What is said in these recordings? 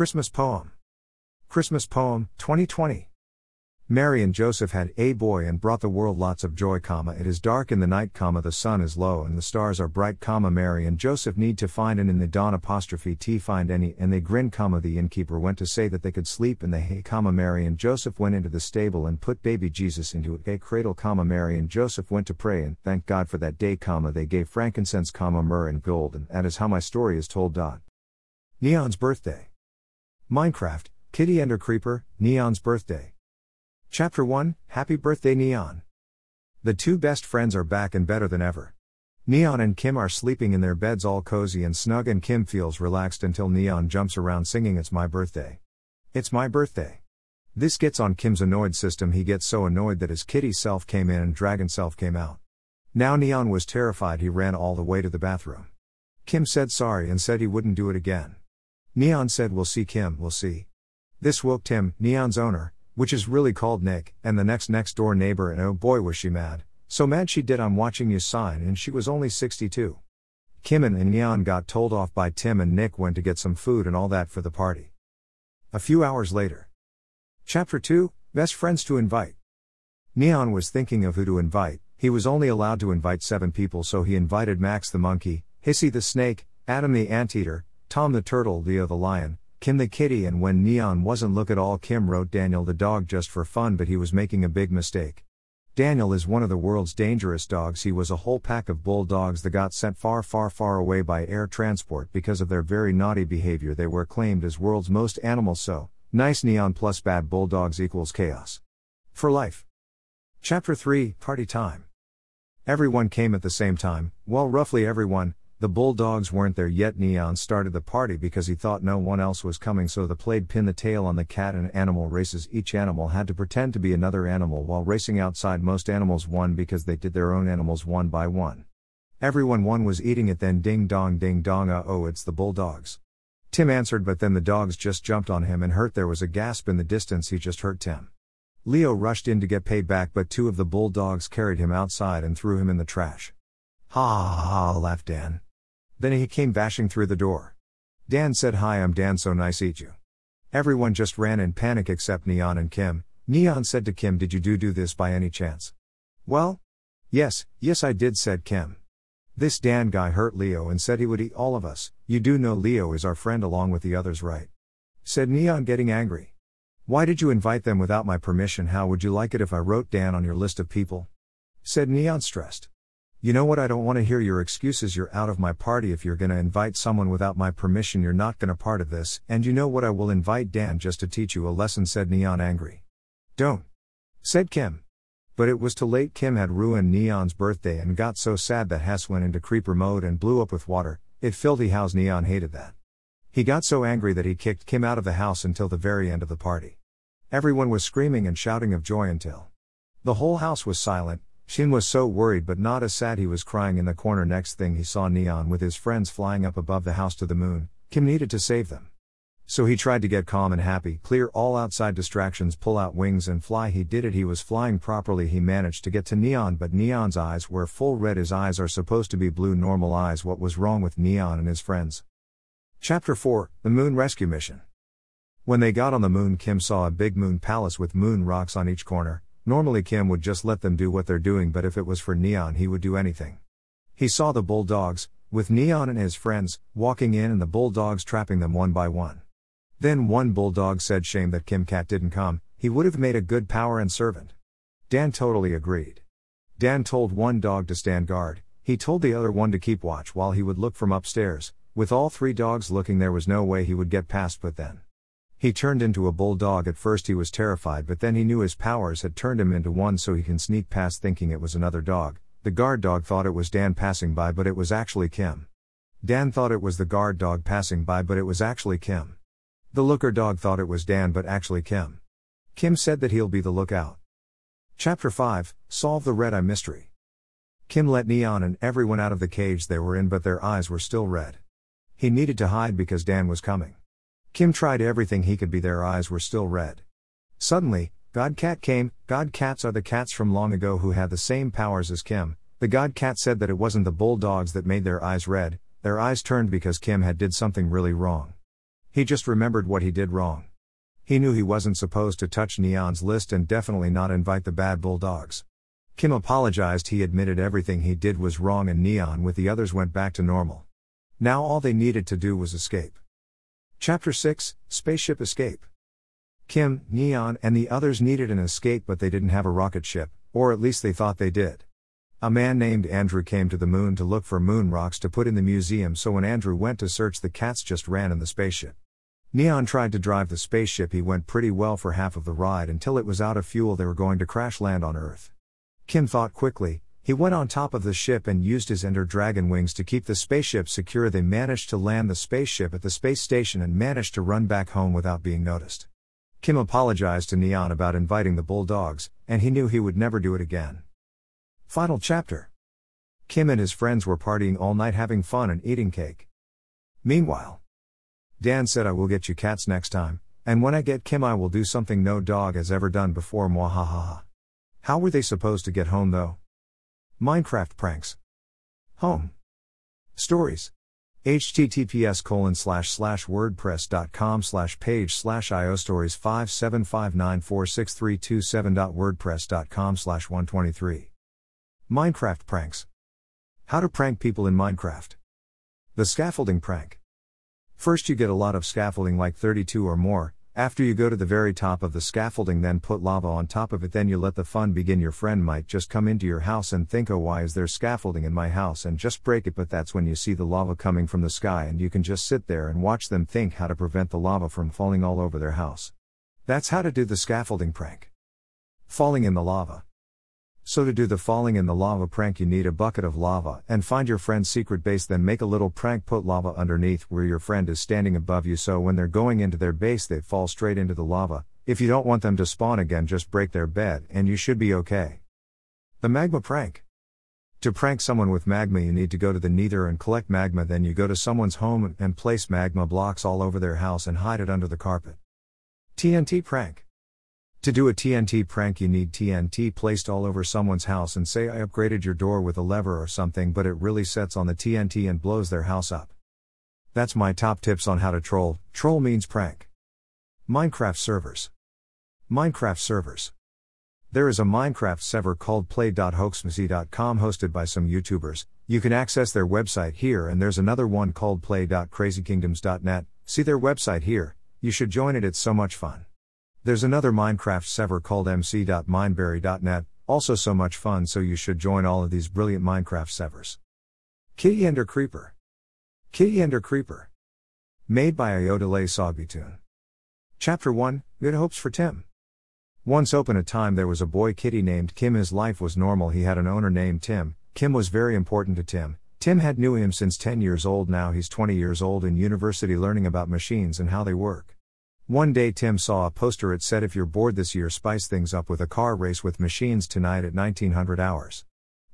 Christmas Poem. Christmas Poem, 2020. Mary and Joseph had a boy and brought the world lots of joy, comma, it is dark in the night, comma, the sun is low and the stars are bright, comma, Mary and Joseph need to find and in the dawn apostrophe t find any and they grin, comma, the innkeeper went to say that they could sleep in the hay, comma, Mary and Joseph went into the stable and put baby Jesus into a cradle, comma, Mary and Joseph went to pray and thank God for that day, comma, they gave frankincense, comma, myrrh and gold and that is how my story is told. Dot. Neon's birthday. Minecraft, Kitty Ender Creeper, Neon's birthday. Chapter 1 Happy Birthday Neon. The two best friends are back and better than ever. Neon and Kim are sleeping in their beds all cozy and snug, and Kim feels relaxed until Neon jumps around singing, It's my birthday. It's my birthday. This gets on Kim's annoyed system. He gets so annoyed that his kitty self came in and dragon self came out. Now Neon was terrified, he ran all the way to the bathroom. Kim said sorry and said he wouldn't do it again. Neon said, We'll see, Kim, we'll see. This woke Tim, Neon's owner, which is really called Nick, and the next next door neighbor, and oh boy was she mad. So mad she did I'm watching you sign, and she was only 62. Kim and Neon got told off by Tim, and Nick went to get some food and all that for the party. A few hours later. Chapter 2 Best Friends to Invite. Neon was thinking of who to invite. He was only allowed to invite seven people, so he invited Max the monkey, Hissy the snake, Adam the anteater, Tom the turtle, Leo uh, the lion, Kim the kitty and when Neon wasn't look at all Kim wrote Daniel the dog just for fun but he was making a big mistake. Daniel is one of the world's dangerous dogs. He was a whole pack of bulldogs that got sent far, far, far away by air transport because of their very naughty behavior. They were claimed as world's most animals, so nice neon plus bad bulldogs equals chaos. For life. Chapter 3 Party Time. Everyone came at the same time, well, roughly everyone, the Bulldogs weren't there yet. Neon started the party because he thought no one else was coming, so the played pin the tail on the cat and animal races. Each animal had to pretend to be another animal while racing outside. Most animals won because they did their own animals one by one. Everyone one was eating it, then ding dong, ding dong, uh oh, it's the Bulldogs. Tim answered, but then the dogs just jumped on him and hurt. There was a gasp in the distance, he just hurt Tim. Leo rushed in to get payback, but two of the bulldogs carried him outside and threw him in the trash. Ha ha ha, laughed Dan. Then he came bashing through the door. Dan said, Hi, I'm Dan, so nice eat you. Everyone just ran in panic except Neon and Kim. Neon said to Kim, Did you do do this by any chance? Well? Yes, yes, I did, said Kim. This Dan guy hurt Leo and said he would eat all of us. You do know Leo is our friend along with the others, right? Said Neon, getting angry. Why did you invite them without my permission? How would you like it if I wrote Dan on your list of people? Said Neon, stressed. You know what? I don't want to hear your excuses. You're out of my party. If you're gonna invite someone without my permission, you're not gonna part of this. And you know what? I will invite Dan just to teach you a lesson, said Neon angry. Don't. Said Kim. But it was too late. Kim had ruined Neon's birthday and got so sad that Hess went into creeper mode and blew up with water. It filthy house Neon hated that. He got so angry that he kicked Kim out of the house until the very end of the party. Everyone was screaming and shouting of joy until the whole house was silent, Shin was so worried but not as sad he was crying in the corner. Next thing he saw Neon with his friends flying up above the house to the moon. Kim needed to save them. So he tried to get calm and happy, clear all outside distractions, pull out wings and fly. He did it, he was flying properly. He managed to get to Neon, but Neon's eyes were full red. His eyes are supposed to be blue, normal eyes. What was wrong with Neon and his friends? Chapter 4 The Moon Rescue Mission. When they got on the moon, Kim saw a big moon palace with moon rocks on each corner. Normally, Kim would just let them do what they're doing, but if it was for Neon, he would do anything. He saw the bulldogs, with Neon and his friends, walking in and the bulldogs trapping them one by one. Then one bulldog said, Shame that Kim Cat didn't come, he would have made a good power and servant. Dan totally agreed. Dan told one dog to stand guard, he told the other one to keep watch while he would look from upstairs. With all three dogs looking, there was no way he would get past, but then. He turned into a bulldog. At first, he was terrified, but then he knew his powers had turned him into one so he can sneak past thinking it was another dog. The guard dog thought it was Dan passing by, but it was actually Kim. Dan thought it was the guard dog passing by, but it was actually Kim. The looker dog thought it was Dan, but actually Kim. Kim said that he'll be the lookout. Chapter 5 Solve the Red Eye Mystery. Kim let Neon and everyone out of the cage they were in, but their eyes were still red. He needed to hide because Dan was coming. Kim tried everything he could be, their eyes were still red. Suddenly, God Cat came. God Cats are the cats from long ago who had the same powers as Kim. The God Cat said that it wasn't the bulldogs that made their eyes red, their eyes turned because Kim had did something really wrong. He just remembered what he did wrong. He knew he wasn't supposed to touch Neon's list and definitely not invite the bad bulldogs. Kim apologized, he admitted everything he did was wrong, and Neon with the others went back to normal. Now all they needed to do was escape. Chapter 6 Spaceship Escape. Kim, Neon, and the others needed an escape, but they didn't have a rocket ship, or at least they thought they did. A man named Andrew came to the moon to look for moon rocks to put in the museum, so when Andrew went to search, the cats just ran in the spaceship. Neon tried to drive the spaceship, he went pretty well for half of the ride until it was out of fuel, they were going to crash land on Earth. Kim thought quickly, he went on top of the ship and used his Ender Dragon wings to keep the spaceship secure. They managed to land the spaceship at the space station and managed to run back home without being noticed. Kim apologized to Neon about inviting the bulldogs, and he knew he would never do it again. Final chapter Kim and his friends were partying all night having fun and eating cake. Meanwhile, Dan said, I will get you cats next time, and when I get Kim, I will do something no dog has ever done before. Mwahaha. How were they supposed to get home though? Minecraft pranks. Home. Stories. https colon slash slash wordpress.com slash page slash iostories 575946327.wordpress.com slash 123 Minecraft pranks. How to prank people in Minecraft. The scaffolding prank. First, you get a lot of scaffolding, like 32 or more. After you go to the very top of the scaffolding, then put lava on top of it, then you let the fun begin. Your friend might just come into your house and think, oh, why is there scaffolding in my house? and just break it. But that's when you see the lava coming from the sky, and you can just sit there and watch them think how to prevent the lava from falling all over their house. That's how to do the scaffolding prank. Falling in the lava. So to do the falling in the lava prank you need a bucket of lava and find your friend's secret base then make a little prank put lava underneath where your friend is standing above you so when they're going into their base they fall straight into the lava. If you don't want them to spawn again just break their bed and you should be okay. The magma prank. To prank someone with magma you need to go to the nether and collect magma then you go to someone's home and place magma blocks all over their house and hide it under the carpet. TNT prank. To do a TNT prank, you need TNT placed all over someone's house and say, I upgraded your door with a lever or something, but it really sets on the TNT and blows their house up. That's my top tips on how to troll. Troll means prank. Minecraft servers. Minecraft servers. There is a Minecraft server called play.hoaxmacy.com hosted by some YouTubers. You can access their website here, and there's another one called play.crazykingdoms.net. See their website here. You should join it, it's so much fun. There's another Minecraft server called mc.mindberry.net, also so much fun, so you should join all of these brilliant Minecraft servers. Kitty Ender Creeper. Kitty Ender Creeper. Made by Ayodele Sogbitun. Chapter 1 Good Hopes for Tim. Once upon a time there was a boy kitty named Kim. His life was normal. He had an owner named Tim. Kim was very important to Tim. Tim had knew him since 10 years old. Now he's 20 years old in university learning about machines and how they work. One day Tim saw a poster it said if you're bored this year spice things up with a car race with machines tonight at 1900 hours.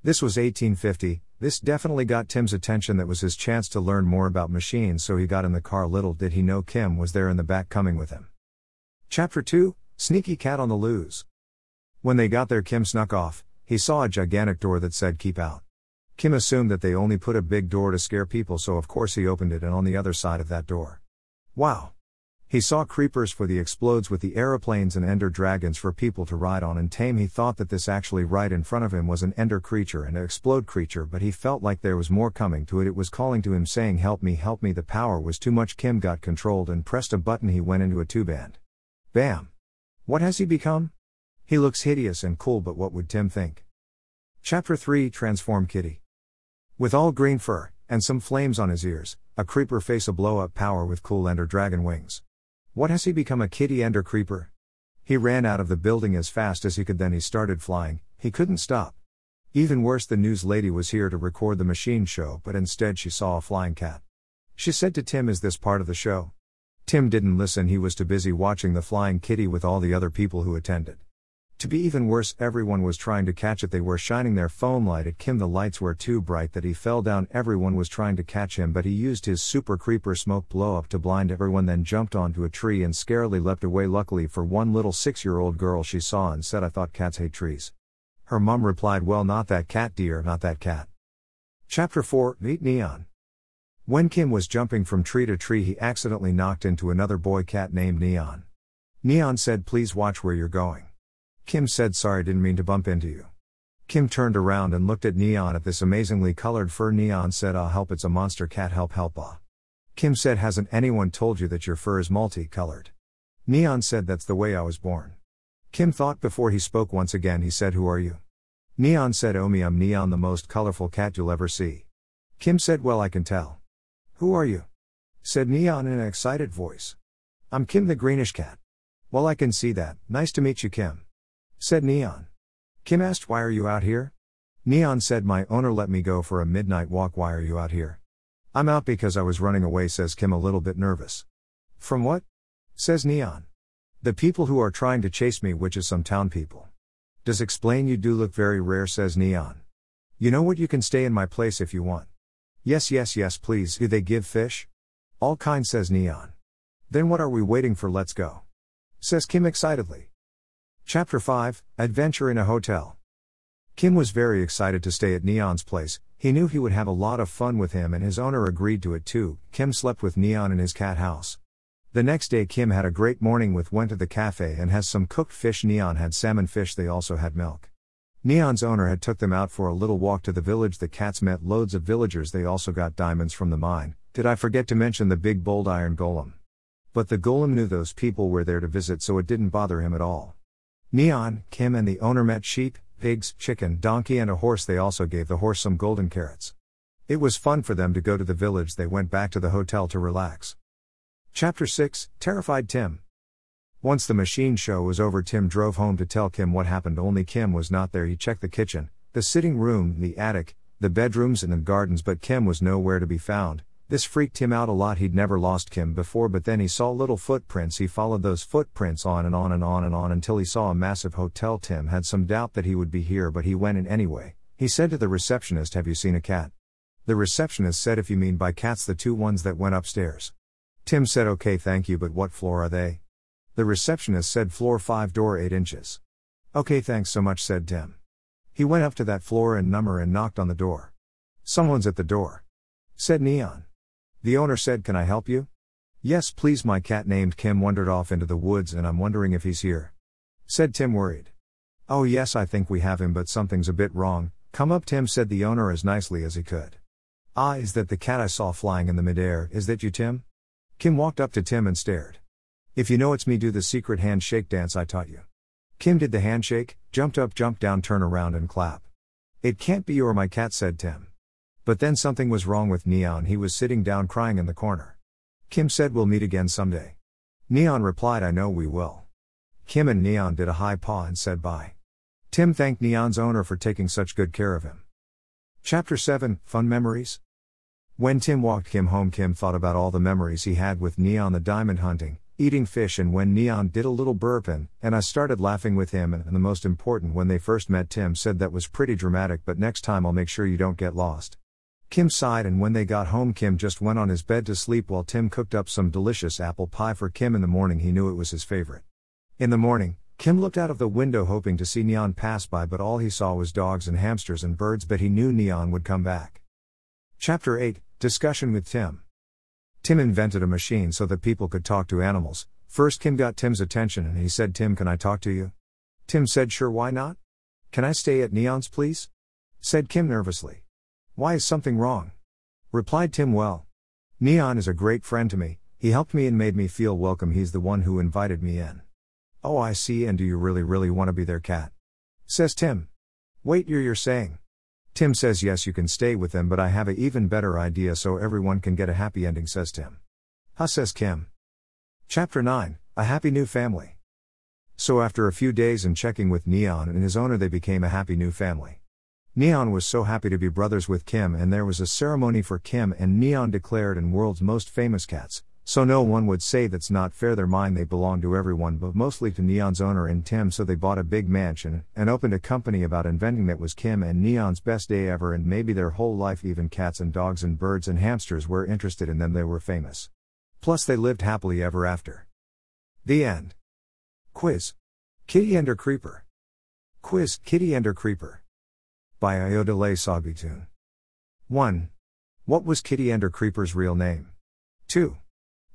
This was 1850, this definitely got Tim's attention that was his chance to learn more about machines so he got in the car little did he know Kim was there in the back coming with him. Chapter 2, Sneaky Cat on the Loose. When they got there Kim snuck off, he saw a gigantic door that said keep out. Kim assumed that they only put a big door to scare people so of course he opened it and on the other side of that door. Wow. He saw creepers for the explodes with the aeroplanes and ender dragons for people to ride on and tame. He thought that this actually right in front of him was an ender creature and an explode creature, but he felt like there was more coming to it. It was calling to him saying, Help me, help me. The power was too much. Kim got controlled and pressed a button. He went into a two band. Bam! What has he become? He looks hideous and cool, but what would Tim think? Chapter 3 Transform Kitty. With all green fur, and some flames on his ears, a creeper face a blow up power with cool ender dragon wings. What has he become a kitty and ender creeper? He ran out of the building as fast as he could, then he started flying, he couldn't stop. Even worse, the news lady was here to record the machine show, but instead she saw a flying cat. She said to Tim, Is this part of the show? Tim didn't listen, he was too busy watching the flying kitty with all the other people who attended. To be even worse, everyone was trying to catch it. They were shining their phone light at Kim. The lights were too bright that he fell down. Everyone was trying to catch him, but he used his super creeper smoke blow up to blind everyone, then jumped onto a tree and scarily leapt away. Luckily for one little six year old girl, she saw and said, I thought cats hate trees. Her mum replied, Well, not that cat, dear, not that cat. Chapter 4 Meet Neon. When Kim was jumping from tree to tree, he accidentally knocked into another boy cat named Neon. Neon said, Please watch where you're going. Kim said, Sorry, didn't mean to bump into you. Kim turned around and looked at Neon at this amazingly colored fur. Neon said, Ah, help, it's a monster cat, help, help, ah. Kim said, Hasn't anyone told you that your fur is multicolored? Neon said, That's the way I was born. Kim thought before he spoke once again. He said, Who are you? Neon said, Oh, me, I'm Neon, the most colorful cat you'll ever see. Kim said, Well, I can tell. Who are you? said Neon in an excited voice. I'm Kim the greenish cat. Well, I can see that. Nice to meet you, Kim said Neon. Kim asked, Why are you out here? Neon said, My owner let me go for a midnight walk. Why are you out here? I'm out because I was running away, says Kim, a little bit nervous. From what? says Neon. The people who are trying to chase me, which is some town people. Does explain you do look very rare, says Neon. You know what, you can stay in my place if you want. Yes, yes, yes, please. Do they give fish? All kind, says Neon. Then what are we waiting for? Let's go. Says Kim excitedly. Chapter 5 Adventure in a Hotel. Kim was very excited to stay at Neon's place, he knew he would have a lot of fun with him and his owner agreed to it too. Kim slept with Neon in his cat house. The next day, Kim had a great morning with went to the cafe and has some cooked fish. Neon had salmon fish, they also had milk. Neon's owner had took them out for a little walk to the village. The cats met loads of villagers. They also got diamonds from the mine. Did I forget to mention the big bold iron golem? But the golem knew those people were there to visit, so it didn't bother him at all. Neon, Kim, and the owner met sheep, pigs, chicken, donkey, and a horse. They also gave the horse some golden carrots. It was fun for them to go to the village. They went back to the hotel to relax. Chapter 6 Terrified Tim. Once the machine show was over, Tim drove home to tell Kim what happened. Only Kim was not there. He checked the kitchen, the sitting room, the attic, the bedrooms, and the gardens, but Kim was nowhere to be found. This freaked him out a lot. He'd never lost Kim before, but then he saw little footprints. He followed those footprints on and on and on and on until he saw a massive hotel. Tim had some doubt that he would be here, but he went in anyway. He said to the receptionist, Have you seen a cat? The receptionist said, If you mean by cats, the two ones that went upstairs. Tim said, Okay, thank you, but what floor are they? The receptionist said, Floor 5, door 8 inches. Okay, thanks so much, said Tim. He went up to that floor and number and knocked on the door. Someone's at the door. Said Neon. The owner said, Can I help you? Yes, please. My cat named Kim wandered off into the woods and I'm wondering if he's here. Said Tim, worried. Oh, yes, I think we have him, but something's a bit wrong. Come up, Tim, said the owner as nicely as he could. Ah, is that the cat I saw flying in the midair? Is that you, Tim? Kim walked up to Tim and stared. If you know it's me, do the secret handshake dance I taught you. Kim did the handshake, jumped up, jumped down, turn around, and clap. It can't be you or my cat, said Tim. But then something was wrong with Neon, he was sitting down crying in the corner. Kim said, We'll meet again someday. Neon replied, I know we will. Kim and Neon did a high paw and said bye. Tim thanked Neon's owner for taking such good care of him. Chapter 7 Fun Memories. When Tim walked Kim home, Kim thought about all the memories he had with Neon the diamond hunting, eating fish, and when Neon did a little burp and, and I started laughing with him. And, and the most important, when they first met, Tim said that was pretty dramatic, but next time I'll make sure you don't get lost. Kim sighed, and when they got home, Kim just went on his bed to sleep while Tim cooked up some delicious apple pie for Kim in the morning. He knew it was his favorite. In the morning, Kim looked out of the window hoping to see Neon pass by, but all he saw was dogs and hamsters and birds, but he knew Neon would come back. Chapter 8 Discussion with Tim. Tim invented a machine so that people could talk to animals. First, Kim got Tim's attention and he said, Tim, can I talk to you? Tim said, Sure, why not? Can I stay at Neon's, please? said Kim nervously. Why is something wrong? Replied Tim Well. Neon is a great friend to me, he helped me and made me feel welcome. He's the one who invited me in. Oh, I see, and do you really, really want to be their cat? Says Tim. Wait, you're, you're saying. Tim says yes, you can stay with them, but I have a even better idea so everyone can get a happy ending, says Tim. Huh, says Kim. Chapter 9 A Happy New Family. So, after a few days and checking with Neon and his owner, they became a happy new family. Neon was so happy to be brothers with Kim, and there was a ceremony for Kim and Neon declared in world's most famous cats. So no one would say that's not fair. Their mind they belong to everyone, but mostly to Neon's owner and Tim. So they bought a big mansion and opened a company about inventing that was Kim and Neon's best day ever, and maybe their whole life. Even cats and dogs and birds and hamsters were interested in them. They were famous. Plus, they lived happily ever after. The end. Quiz. Kitty Ender Creeper. Quiz Kitty Ender Creeper by Ayodele Sagbitun. 1. What was Kitty Ender Creeper's real name? 2.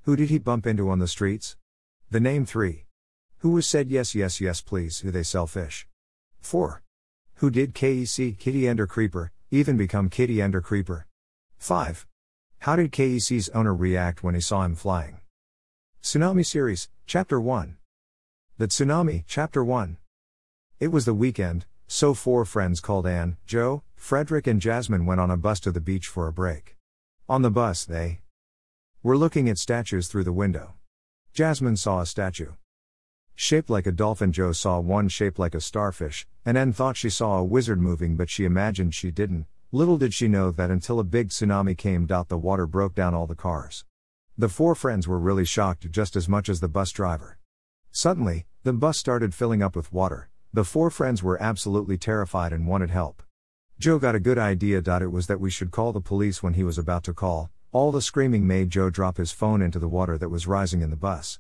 Who did he bump into on the streets? The name 3. Who was said yes, yes, yes, please, who they sell fish? 4. Who did KEC Kitty Ender Creeper even become Kitty Ender Creeper? 5. How did KEC's owner react when he saw him flying? Tsunami Series, Chapter 1. The Tsunami, Chapter 1. It was the weekend, so four friends called Anne, Joe, Frederick, and Jasmine went on a bus to the beach for a break. On the bus, they were looking at statues through the window. Jasmine saw a statue shaped like a dolphin. Joe saw one shaped like a starfish, and Anne thought she saw a wizard moving, but she imagined she didn't. Little did she know that until a big tsunami came, the water broke down all the cars. The four friends were really shocked just as much as the bus driver. Suddenly, the bus started filling up with water. The four friends were absolutely terrified and wanted help. Joe got a good idea. It was that we should call the police when he was about to call. All the screaming made Joe drop his phone into the water that was rising in the bus.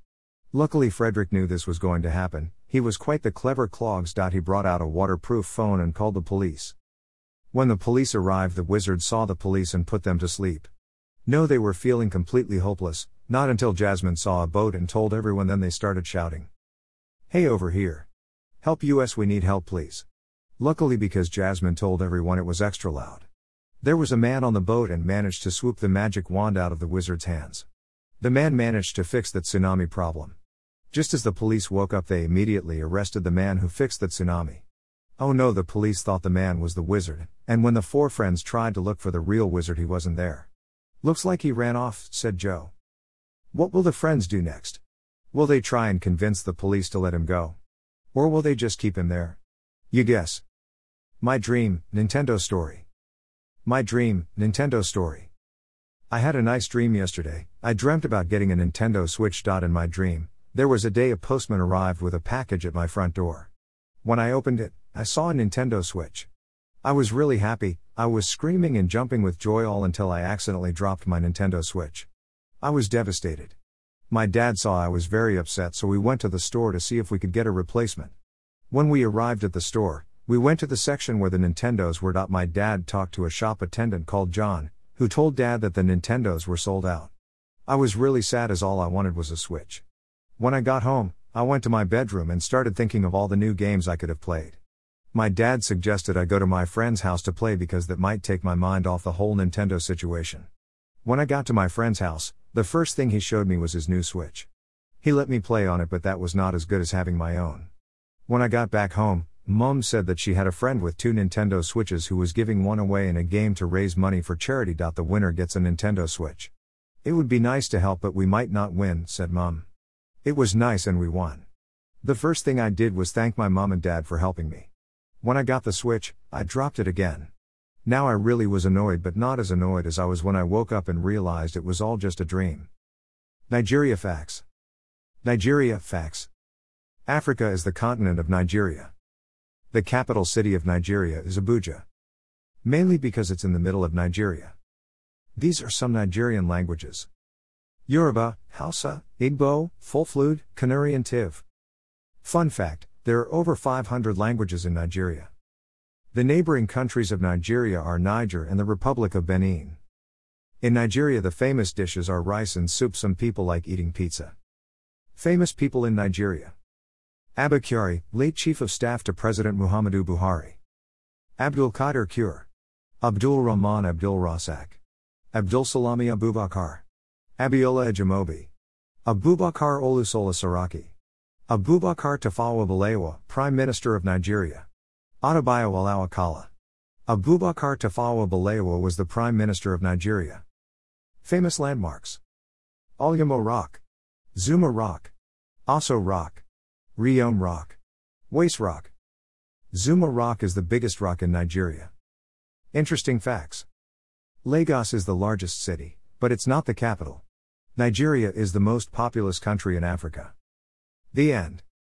Luckily, Frederick knew this was going to happen. He was quite the clever clogs. He brought out a waterproof phone and called the police. When the police arrived, the wizard saw the police and put them to sleep. No, they were feeling completely hopeless, not until Jasmine saw a boat and told everyone, then they started shouting. Hey, over here. Help US, we need help, please. Luckily, because Jasmine told everyone it was extra loud. There was a man on the boat and managed to swoop the magic wand out of the wizard's hands. The man managed to fix that tsunami problem. Just as the police woke up, they immediately arrested the man who fixed the tsunami. Oh no, the police thought the man was the wizard, and when the four friends tried to look for the real wizard, he wasn't there. Looks like he ran off, said Joe. What will the friends do next? Will they try and convince the police to let him go? Or will they just keep him there? You guess. My dream, Nintendo story. My dream, Nintendo story. I had a nice dream yesterday. I dreamt about getting a Nintendo Switch. In my dream, there was a day a postman arrived with a package at my front door. When I opened it, I saw a Nintendo Switch. I was really happy, I was screaming and jumping with joy all until I accidentally dropped my Nintendo Switch. I was devastated. My dad saw I was very upset, so we went to the store to see if we could get a replacement. When we arrived at the store, we went to the section where the Nintendos were. My dad talked to a shop attendant called John, who told dad that the Nintendos were sold out. I was really sad as all I wanted was a Switch. When I got home, I went to my bedroom and started thinking of all the new games I could have played. My dad suggested I go to my friend's house to play because that might take my mind off the whole Nintendo situation. When I got to my friend's house, the first thing he showed me was his new Switch. He let me play on it, but that was not as good as having my own. When I got back home, Mom said that she had a friend with two Nintendo Switches who was giving one away in a game to raise money for charity. The winner gets a Nintendo Switch. It would be nice to help, but we might not win, said Mom. It was nice and we won. The first thing I did was thank my mom and dad for helping me. When I got the Switch, I dropped it again. Now I really was annoyed, but not as annoyed as I was when I woke up and realized it was all just a dream. Nigeria Facts Nigeria Facts Africa is the continent of Nigeria. The capital city of Nigeria is Abuja. Mainly because it's in the middle of Nigeria. These are some Nigerian languages Yoruba, Hausa, Igbo, Fulfulde, Kanuri, and Tiv. Fun fact there are over 500 languages in Nigeria. The neighboring countries of Nigeria are Niger and the Republic of Benin. In Nigeria, the famous dishes are rice and soup. Some people like eating pizza. Famous people in Nigeria Abba late Chief of Staff to President Muhammadu Buhari. Abdul Qadir Kure. Abdul Rahman Abdul Razaq. Abdul Salami Abubakar. Abiola Ajimobi. Abubakar Olusola Saraki. Abubakar Tafawa Balewa, Prime Minister of Nigeria. Adebayo Alao-Akala. Abubakar Tafawa Balewa was the Prime Minister of Nigeria. Famous landmarks Oluyamo Rock, Zuma Rock, Aso Rock, Riyom Rock, Wase Rock. Zuma Rock is the biggest rock in Nigeria. Interesting facts Lagos is the largest city, but it's not the capital. Nigeria is the most populous country in Africa. The end.